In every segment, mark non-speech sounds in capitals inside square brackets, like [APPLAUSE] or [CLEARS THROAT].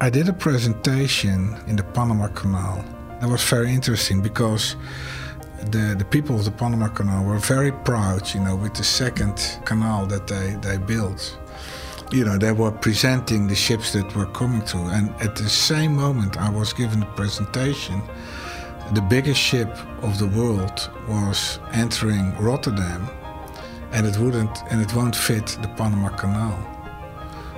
I did a presentation in the Panama Canal. That was very interesting because the, the people of the Panama Canal were very proud, you know, with the second canal that they, they built. You know, they were presenting the ships that were coming through. And at the same moment I was given the presentation, the biggest ship of the world was entering Rotterdam and it wouldn't and it won't fit the Panama Canal.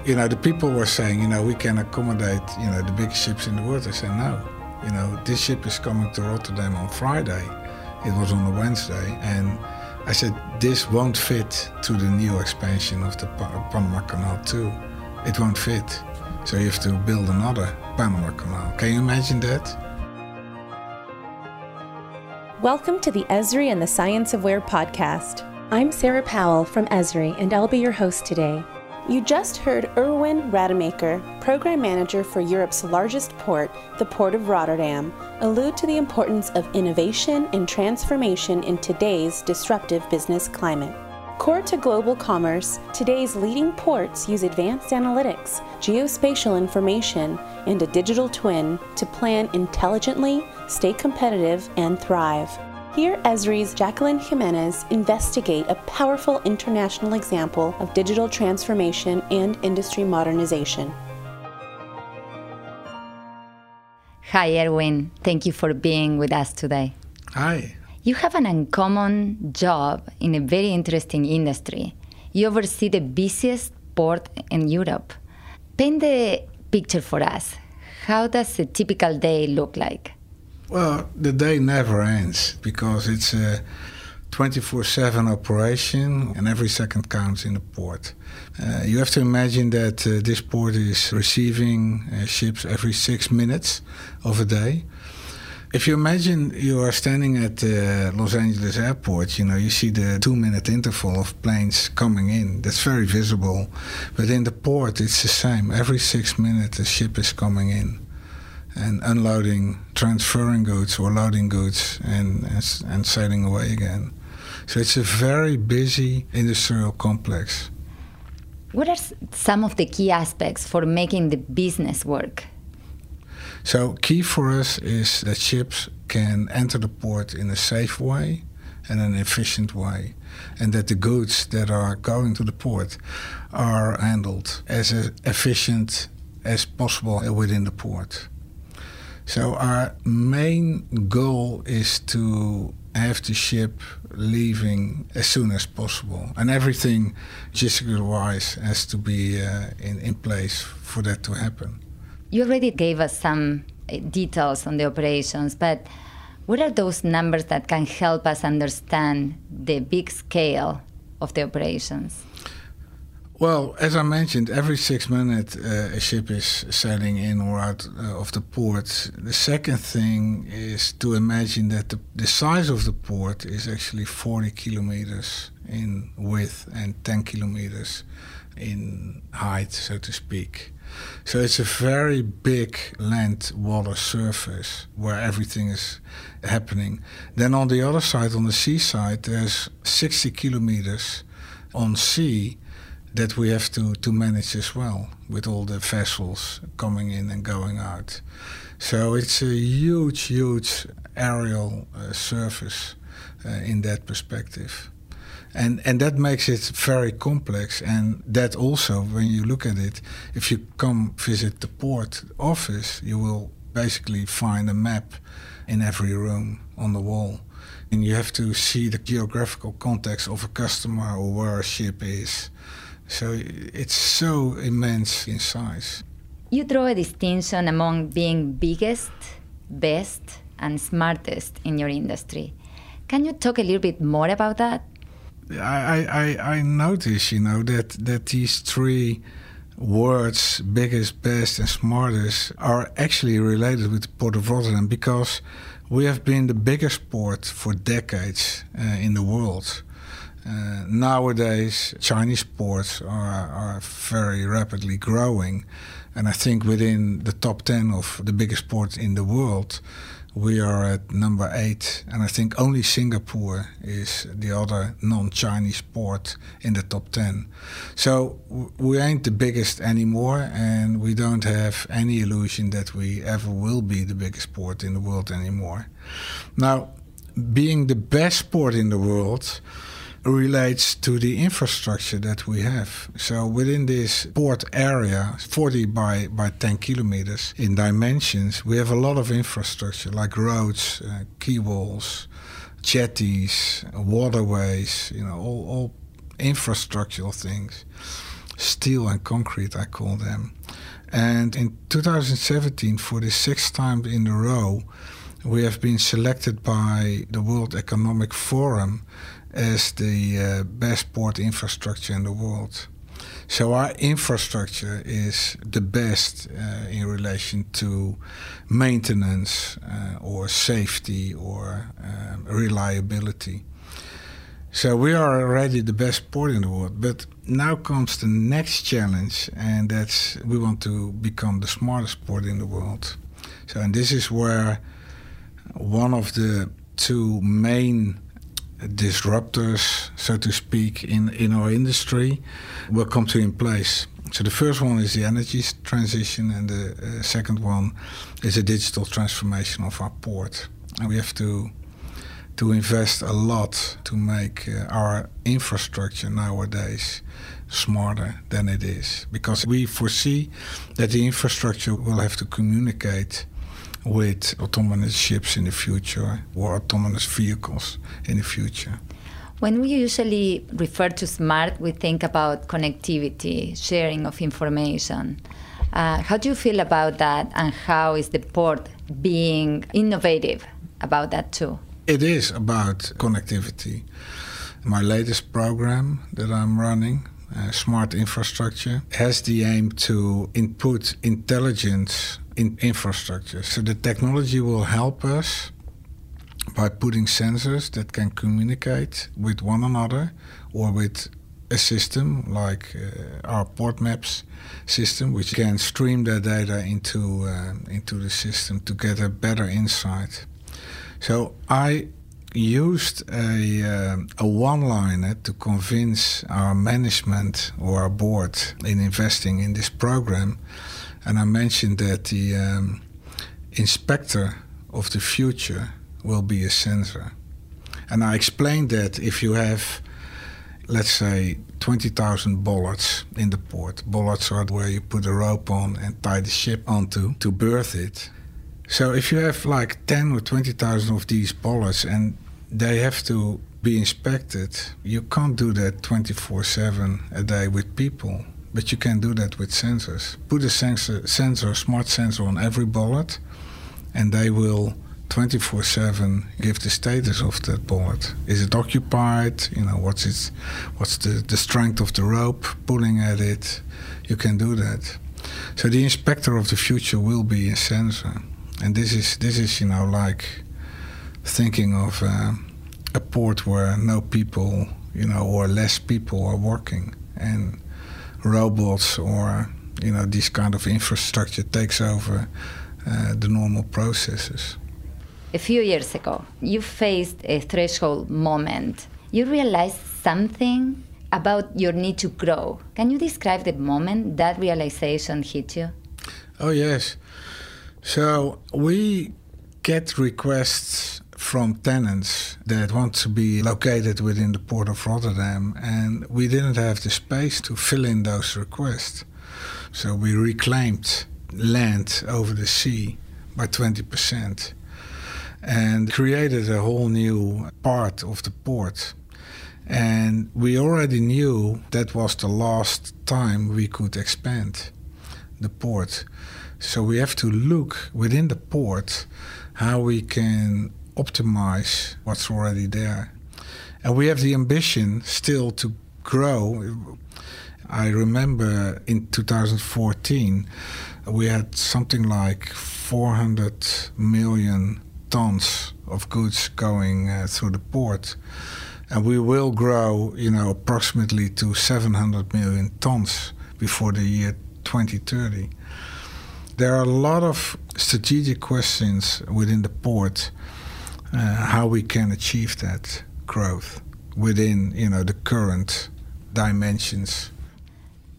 You know, the people were saying, you know, we can accommodate, you know, the big ships in the world. I said, no. You know, this ship is coming to Rotterdam on Friday. It was on a Wednesday. And I said, this won't fit to the new expansion of the Panama Canal too. It won't fit. So you have to build another Panama Canal. Can you imagine that? Welcome to the Esri and the Science of Where podcast. I'm Sarah Powell from Esri, and I'll be your host today. You just heard Erwin Rademaker, Program Manager for Europe's largest port, the Port of Rotterdam, allude to the importance of innovation and transformation in today's disruptive business climate. Core to global commerce, today's leading ports use advanced analytics, geospatial information, and a digital twin to plan intelligently, stay competitive, and thrive. Here, Esri's Jacqueline Jimenez investigate a powerful international example of digital transformation and industry modernization. Hi, Erwin. Thank you for being with us today. Hi. You have an uncommon job in a very interesting industry. You oversee the busiest port in Europe. Paint the picture for us. How does a typical day look like? Well, the day never ends because it's a 24 7 operation and every second counts in the port. Uh, you have to imagine that uh, this port is receiving uh, ships every six minutes of a day. If you imagine you are standing at the Los Angeles airport, you know, you see the two minute interval of planes coming in. That's very visible. But in the port, it's the same. Every six minutes, a ship is coming in and unloading, transferring goods or loading goods and, and, and sailing away again. So it's a very busy industrial complex. What are some of the key aspects for making the business work? So, key for us is that ships can enter the port in a safe way and an efficient way, and that the goods that are going to the port are handled as efficient as possible within the port. So our main goal is to have the ship leaving as soon as possible, and everything logistical-wise has to be uh, in in place for that to happen. You already gave us some uh, details on the operations, but what are those numbers that can help us understand the big scale of the operations? Well, as I mentioned, every six minutes uh, a ship is sailing in or out uh, of the port. The second thing is to imagine that the, the size of the port is actually 40 kilometers in width and 10 kilometers in height, so to speak. So it's a very big land water surface where everything is happening. Then on the other side, on the seaside, there's 60 kilometers on sea that we have to, to manage as well with all the vessels coming in and going out. So it's a huge, huge aerial uh, surface uh, in that perspective. And, and that makes it very complex. And that also, when you look at it, if you come visit the port office, you will basically find a map in every room on the wall. And you have to see the geographical context of a customer or where a ship is. So it's so immense in size. You draw a distinction among being biggest, best, and smartest in your industry. Can you talk a little bit more about that? I, I, I notice, you know, that, that these three words, biggest, best, and smartest, are actually related with the Port of Rotterdam because we have been the biggest port for decades uh, in the world. Uh, nowadays, Chinese ports are, are very rapidly growing. And I think within the top 10 of the biggest ports in the world, we are at number eight, and I think only Singapore is the other non-Chinese port in the top ten. So we ain't the biggest anymore, and we don't have any illusion that we ever will be the biggest port in the world anymore. Now, being the best port in the world relates to the infrastructure that we have. So within this port area, 40 by, by 10 kilometers in dimensions, we have a lot of infrastructure like roads, uh, quay walls, jetties, waterways, you know, all, all infrastructural things. Steel and concrete, I call them. And in 2017, for the sixth time in a row, we have been selected by the World Economic Forum as the uh, best port infrastructure in the world. So our infrastructure is the best uh, in relation to maintenance uh, or safety or um, reliability. So we are already the best port in the world, but now comes the next challenge, and that's we want to become the smartest port in the world. So, and this is where one of the two main disruptors, so to speak, in, in our industry will come to in place. So the first one is the energy transition, and the uh, second one is a digital transformation of our port. And we have to to invest a lot to make uh, our infrastructure nowadays smarter than it is, because we foresee that the infrastructure will have to communicate with autonomous ships in the future or autonomous vehicles in the future. When we usually refer to smart, we think about connectivity, sharing of information. Uh, how do you feel about that, and how is the port being innovative about that too? It is about connectivity. My latest program that I'm running, uh, Smart Infrastructure, has the aim to input intelligence in infrastructure. So the technology will help us by putting sensors that can communicate with one another or with a system like uh, our port maps system, which can stream their data into uh, into the system to get a better insight. So I used a uh, a one-liner to convince our management or our board in investing in this program and I mentioned that the um, inspector of the future will be a sensor. And I explained that if you have, let's say, 20,000 bollards in the port, bollards are where you put a rope on and tie the ship onto to berth it. So if you have like 10 or 20,000 of these bollards and they have to be inspected, you can't do that 24 7 a day with people. But you can do that with sensors. Put a sensor, sensor, smart sensor on every bollard, and they will 24/7 give the status of that bollard. Is it occupied? You know what's its, what's the, the strength of the rope pulling at it? You can do that. So the inspector of the future will be a sensor, and this is this is you know like thinking of uh, a port where no people you know or less people are working and robots or you know this kind of infrastructure takes over uh, the normal processes. A few years ago, you faced a threshold moment. You realized something about your need to grow. Can you describe the moment that realization hit you? Oh yes. So we get requests from tenants that want to be located within the port of Rotterdam, and we didn't have the space to fill in those requests. So we reclaimed land over the sea by 20% and created a whole new part of the port. And we already knew that was the last time we could expand the port. So we have to look within the port how we can optimize what's already there. And we have the ambition still to grow. I remember in 2014, we had something like 400 million tons of goods going uh, through the port. And we will grow, you know, approximately to 700 million tons before the year 2030. There are a lot of strategic questions within the port Uh, how we can achieve that growth within you know the current dimensions.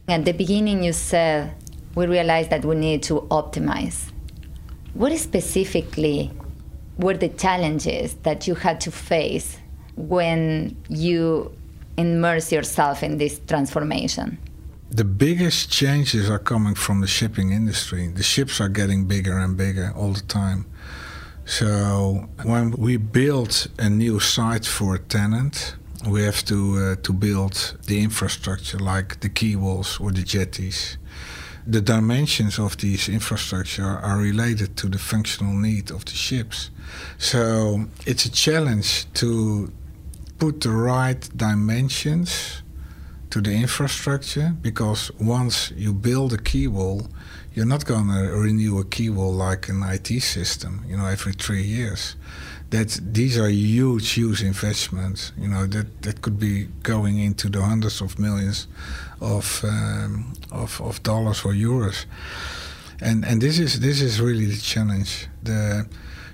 At the beginning, you said we realized that we need to optimize. What specifically were the challenges that you had to face when you immerse yourself in this transformation? The biggest changes are coming from the shipping industry. The ships are getting bigger and bigger all the time. So when we build a new site for a tenant, we have to uh, to build the infrastructure like the quay walls or the jetties. The dimensions of these infrastructure are related to the functional need of the ships. So it's a challenge to put the right dimensions to the infrastructure because once you build a quay wall, you're not going to renew a quay wall like an IT system, you know, every three years. That these are huge, huge investments. You know that that could be going into the hundreds of millions of um, of, of dollars or euros, and and this is this is really the challenge. The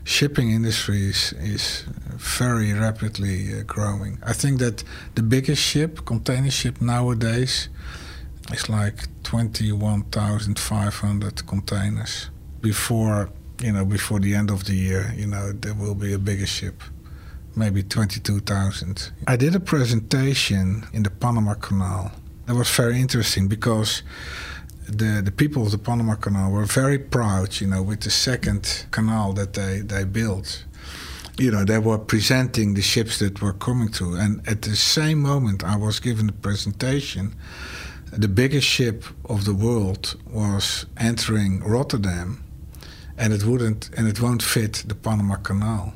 shipping industry is, is very rapidly uh, growing. I think that the biggest ship, container ship nowadays, is like 21,500 containers. Before, you know, before the end of the year, you know, there will be a bigger ship, maybe 22,000. I did a presentation in the Panama Canal. That was very interesting because the, the people of the Panama Canal were very proud, you know, with the second canal that they, they built. You know, they were presenting the ships that were coming through. And at the same moment I was given the presentation, the biggest ship of the world was entering Rotterdam and it wouldn't and it won't fit the Panama Canal.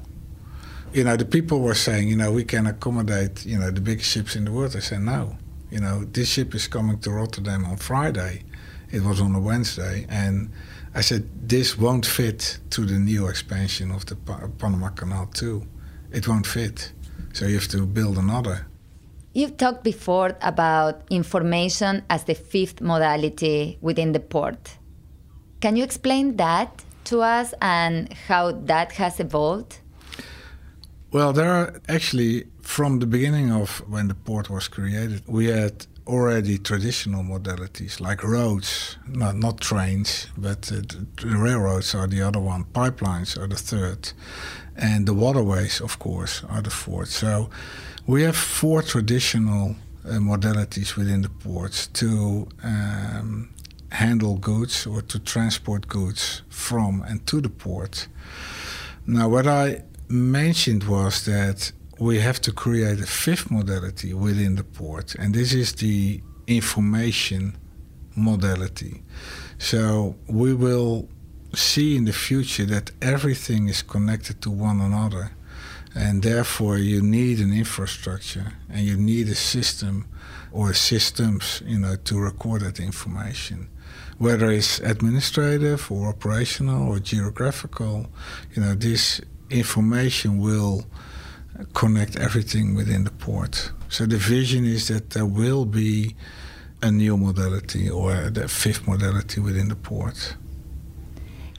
You know, the people were saying, you know, we can accommodate, you know, the biggest ships in the world. I said, no. You know, this ship is coming to Rotterdam on Friday it was on a Wednesday, and I said this won't fit to the new expansion of the pa- Panama Canal too. It won't fit, so you have to build another. You've talked before about information as the fifth modality within the port. Can you explain that to us and how that has evolved? Well, there are actually, from the beginning of when the port was created, we had already traditional modalities like roads, not, not trains, but uh, the railroads are the other one, pipelines are the third, and the waterways, of course, are the fourth. So we have four traditional uh, modalities within the ports to um, handle goods or to transport goods from and to the port. Now, what I mentioned was that we have to create a fifth modality within the port, and this is the information modality. So we will see in the future that everything is connected to one another, and therefore you need an infrastructure and you need a system or systems, you know, to record that information. Whether it's administrative or operational or geographical, you know, this information will connect everything within the port. So the vision is that there will be a new modality or the fifth modality within the port.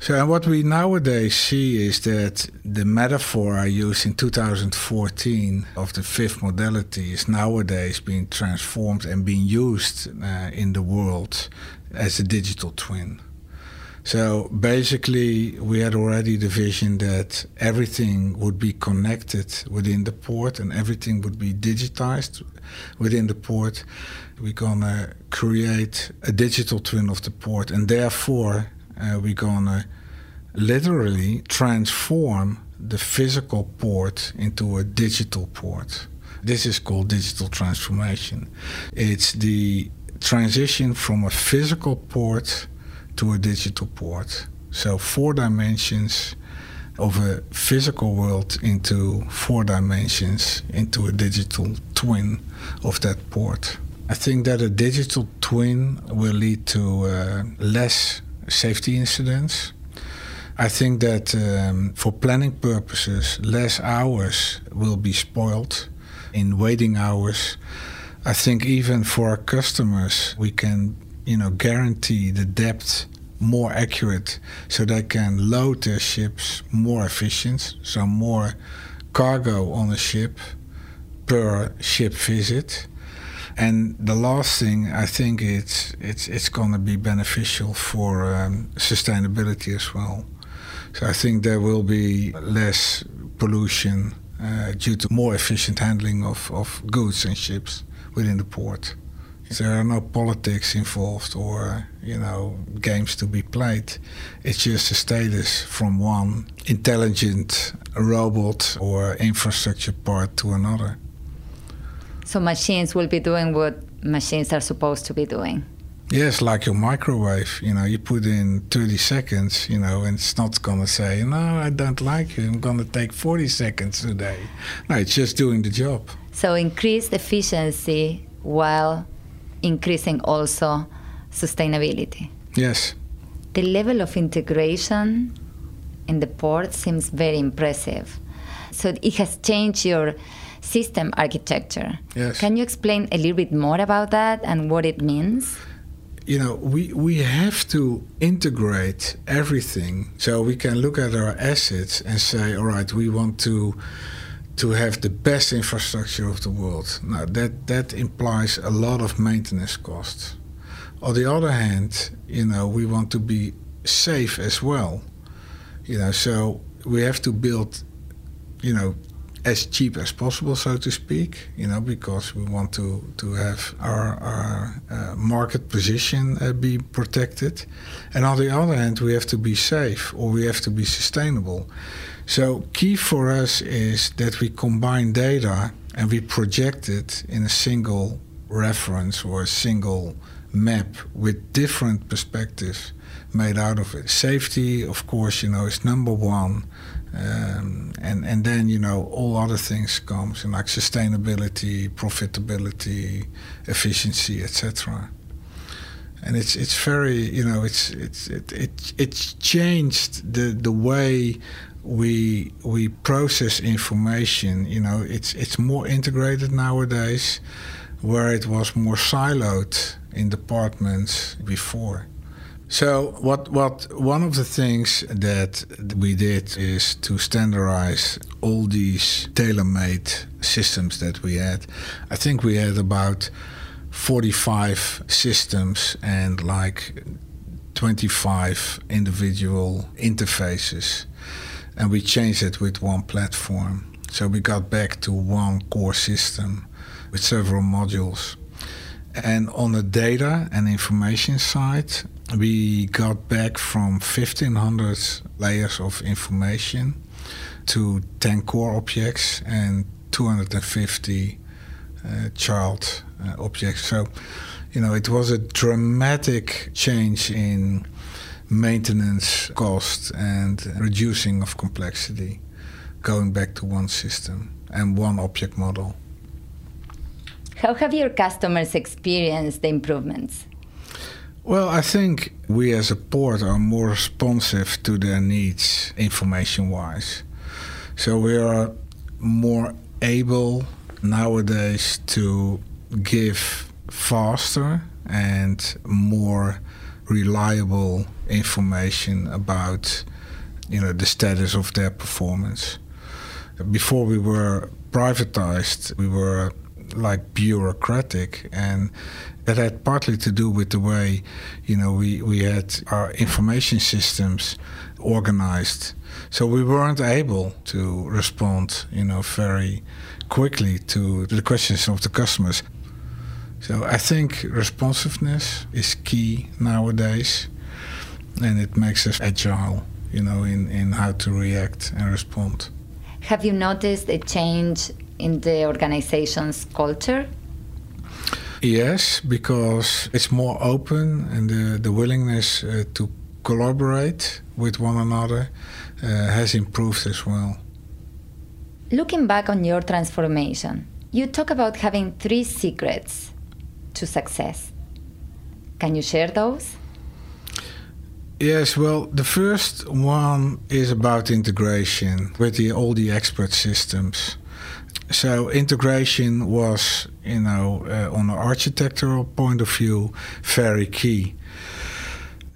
So what we nowadays see is that the metaphor I used in 2014 of the fifth modality is nowadays being transformed and being used uh, in the world as a digital twin. So basically, we had already the vision that everything would be connected within the port and everything would be digitized within the port. We're to create a digital twin of the port, and therefore, uh, we're to literally transform the physical port into a digital port. This is called digital transformation. It's the transition from a physical port to a digital port. So four dimensions of a physical world into four dimensions into a digital twin of that port. I think that a digital twin will lead to uh, less safety incidents. I think that um, for planning purposes, less hours will be spoiled in waiting hours. I think even for our customers, we can you know, guarantee the depth more accurate so they can load their ships more efficient, so more cargo on a ship per ship visit. And the last thing, I think it's it's it's going to be beneficial for um, sustainability as well. So I think there will be less pollution uh, due to more efficient handling of, of goods and ships within the port. There are no politics involved or you know games to be played. It's just a status from one intelligent robot or infrastructure part to another. So machines will be doing what machines are supposed to be doing. Yes, like your microwave. You know, you put in 30 seconds, you know, and it's not going to say, no, I don't like you. I'm going to take 40 seconds today. No, it's just doing the job. So increased efficiency while increasing also sustainability. Yes. The level of integration in the port seems very impressive. So it has changed your system architecture. Yes. Can you explain a little bit more about that and what it means? You know, we, we have to integrate everything so we can look at our assets and say, all right, we want to to have the best infrastructure of the world. Now that that implies a lot of maintenance costs. On the other hand, you know, we want to be safe as well. You know, so we have to build, you know, as cheap as possible, so to speak. You know, because we want to to have our our market position uh, be protected, and on the other hand, we have to be safe or we have to be sustainable. So key for us is that we combine data and we project it in a single reference or a single map with different perspectives made out of it. Safety, of course, you know, is number one. Um, and and then you know all other things comes like sustainability, profitability, efficiency, etc. And it's it's very you know it's it's it, it it's changed the the way we we process information. You know, it's it's more integrated nowadays, where it was more siloed in departments before. So what what one of the things that we did is to standardize all these tailor-made systems that we had. I think we had about 45 systems and like 25 individual interfaces and we changed it with one platform. So we got back to one core system with several modules. And on the data and information side, we got back from 1500 layers of information to 10 core objects and 250 uh, child uh, objects. So, you know, it was a dramatic change in maintenance cost and reducing of complexity, going back to one system and one object model. How have your customers experienced the improvements? Well, I think we as a port are more responsive to their needs information wise. So we are more able nowadays to give faster and more reliable information about you know the status of their performance. Before we were privatized, we were like bureaucratic and that had partly to do with the way you know we, we had our information systems organized so we weren't able to respond you know very quickly to the questions of the customers so I think responsiveness is key nowadays, and it makes us agile, you know, in, in how to react and respond. Have you noticed a change in the organization's culture? Yes, because it's more open and the, the willingness uh, to collaborate with one another uh, has improved as well. Looking back on your transformation, you talk about having three secrets to success. Can you share those? Yes, well, the first one is about integration with the, all the expert systems. So integration was, you know, uh, on an architectural point of view, very key.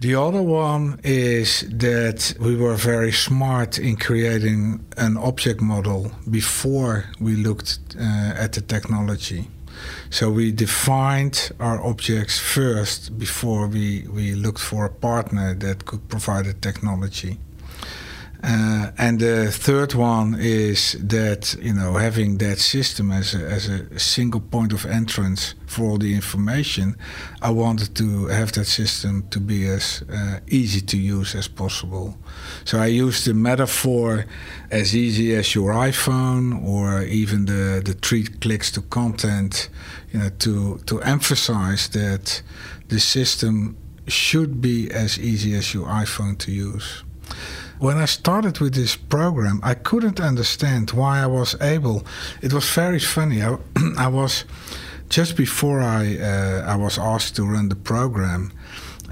The other one is that we were very smart in creating an object model before we looked uh, at the technology. So we defined our objects first before we, we looked for a partner that could provide the technology. Uh, and the third one is that you know having that system as a, as a single point of entrance for all the information, I wanted to have that system to be as uh, easy to use as possible. So I used the metaphor as easy as your iPhone or even the the three clicks to content, you know, to to emphasize that the system should be as easy as your iPhone to use when I started with this program, I couldn't understand why I was able. It was very funny. I, [CLEARS THROAT] I was just before I uh, I was asked to run the program.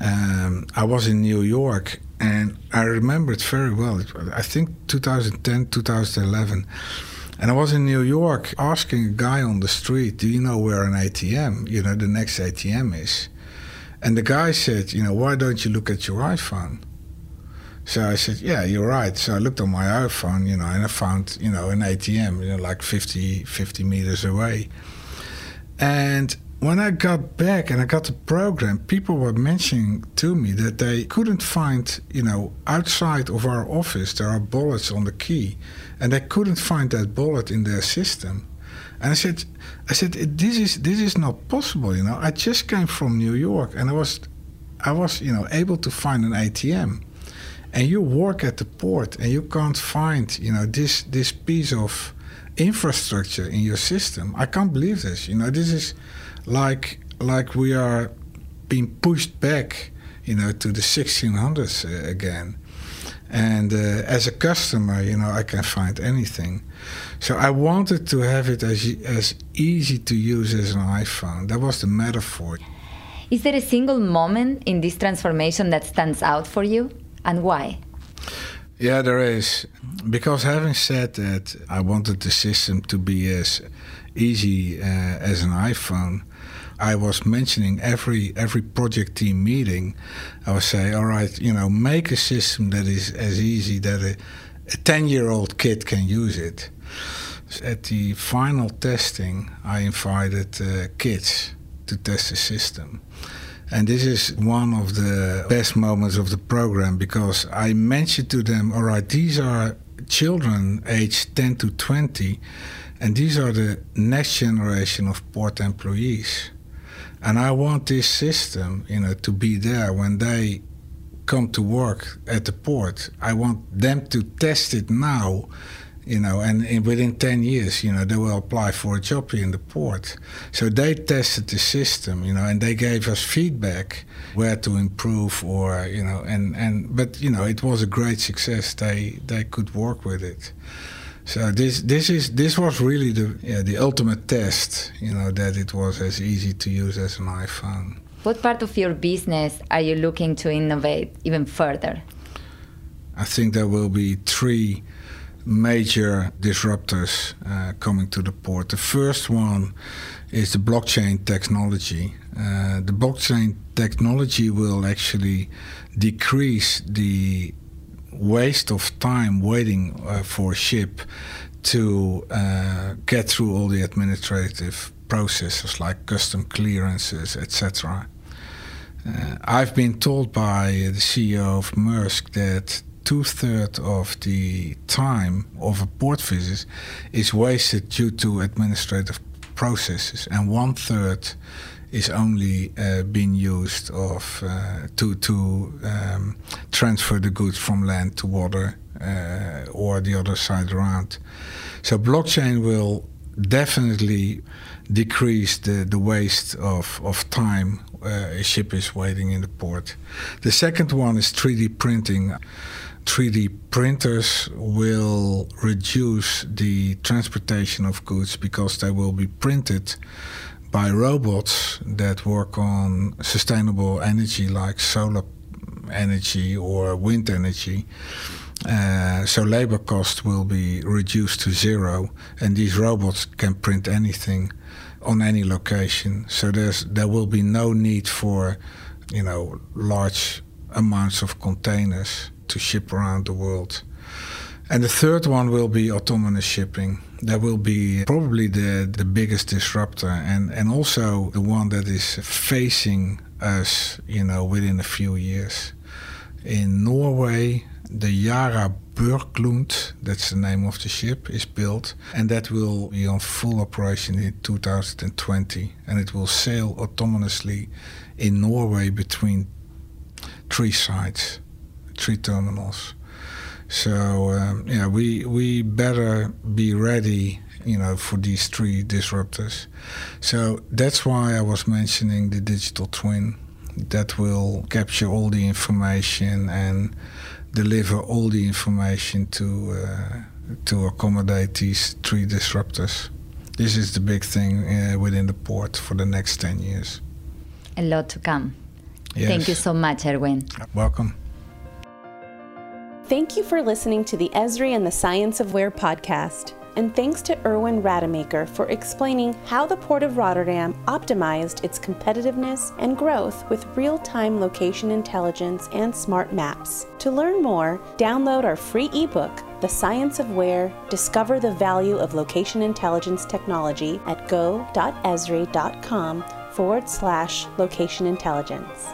Um, I was in New York, and I remember it very well. I think 2010, 2011. And I was in New York asking a guy on the street, Do you know where an ATM, you know, the next ATM is? And the guy said, You know, why don't you look at your iPhone? So I said, yeah, you're right. So I looked on my iPhone, you know, and I found, you know, an ATM, you know, like 50, 50 meters away. And when I got back and I got the program, people were mentioning to me that they couldn't find, you know, outside of our office, there are bollards on the quay, and they couldn't find that bollard in their system. And I said, I said, this is this is not possible, you know. I just came from New York, and I was, I was, you know, able to find an ATM and you work at the port and you can't find you know this this piece of infrastructure in your system. I can't believe this you know this is like like we are being pushed back you know to the 1600s uh, again. And uh, as a customer you know i can find anything. So i wanted to have it as as easy to use as an iphone. That was the metaphor. Is there a single moment in this transformation that stands out for you and why? Yeah, there is. Because having said that, I wanted the system to be as easy uh, as an iPhone. I was mentioning every every project team meeting. I would say, all right, you know, make a system that is as easy that a, ten year old kid can use it. At the final testing, I invited uh, kids to test the system. And this is one of the best moments of the program because I mentioned to them, all right, these are children aged 10 to 20, and these are the next generation of port employees. And I want this system, you know, to be there when they come to work at the port. I want them to test it now you know, and, within 10 years, you know, they will apply for a job here in the port. So they tested the system, you know, and they gave us feedback where to improve or, you know, and, and but, you know, it was a great success. They, they could work with it. So this this is this was really the yeah, the ultimate test, you know, that it was as easy to use as an iPhone. What part of your business are you looking to innovate even further? I think there will be three major disruptors uh, coming to the port. The first one is the blockchain technology. Uh, the blockchain technology will actually decrease the waste of time waiting uh, for a ship to uh, get through all the administrative processes like custom clearances, etc. Uh, I've been told by the CEO of Maersk that two thirds of the time of a port visit is wasted due to administrative processes, and one third is only uh, being used of uh, to to um, transfer the goods from land to water uh, or the other side around. So blockchain will definitely decrease the, the waste of, of time uh, a ship is waiting in the port. The second one is 3D printing. 3D printers will reduce the transportation of goods because they will be printed by robots that work on sustainable energy like solar energy or wind energy. Uh, so labor cost will be reduced to zero, and these robots can print anything on any location. So there's there will be no need for, you know, large amounts of containers to ship around the world. And the third one will be autonomous shipping. That will be probably the, the biggest disruptor and, and also the one that is facing us, you know, within a few years. In Norway, the Yara Birkeland, that's the name of the ship, is built, and that will be on full operation in 2020, and it will sail autonomously in Norway between three sites, three terminals. So um, yeah, we we better be ready, you know, for these three disruptors. So that's why I was mentioning the digital twin that will capture all the information and deliver all the information to uh, to accommodate these three disruptors. This is the big thing uh, within the port for the next 10 years. A lot to come. Yes. Thank you so much, Erwin. Welcome. Thank you for listening to the Esri and the Science of Where podcast. And thanks to Erwin Rademaker for explaining how the Port of Rotterdam optimized its competitiveness and growth with real time location intelligence and smart maps. To learn more, download our free ebook, The Science of Where Discover the Value of Location Intelligence Technology at go.esri.com forward slash location intelligence.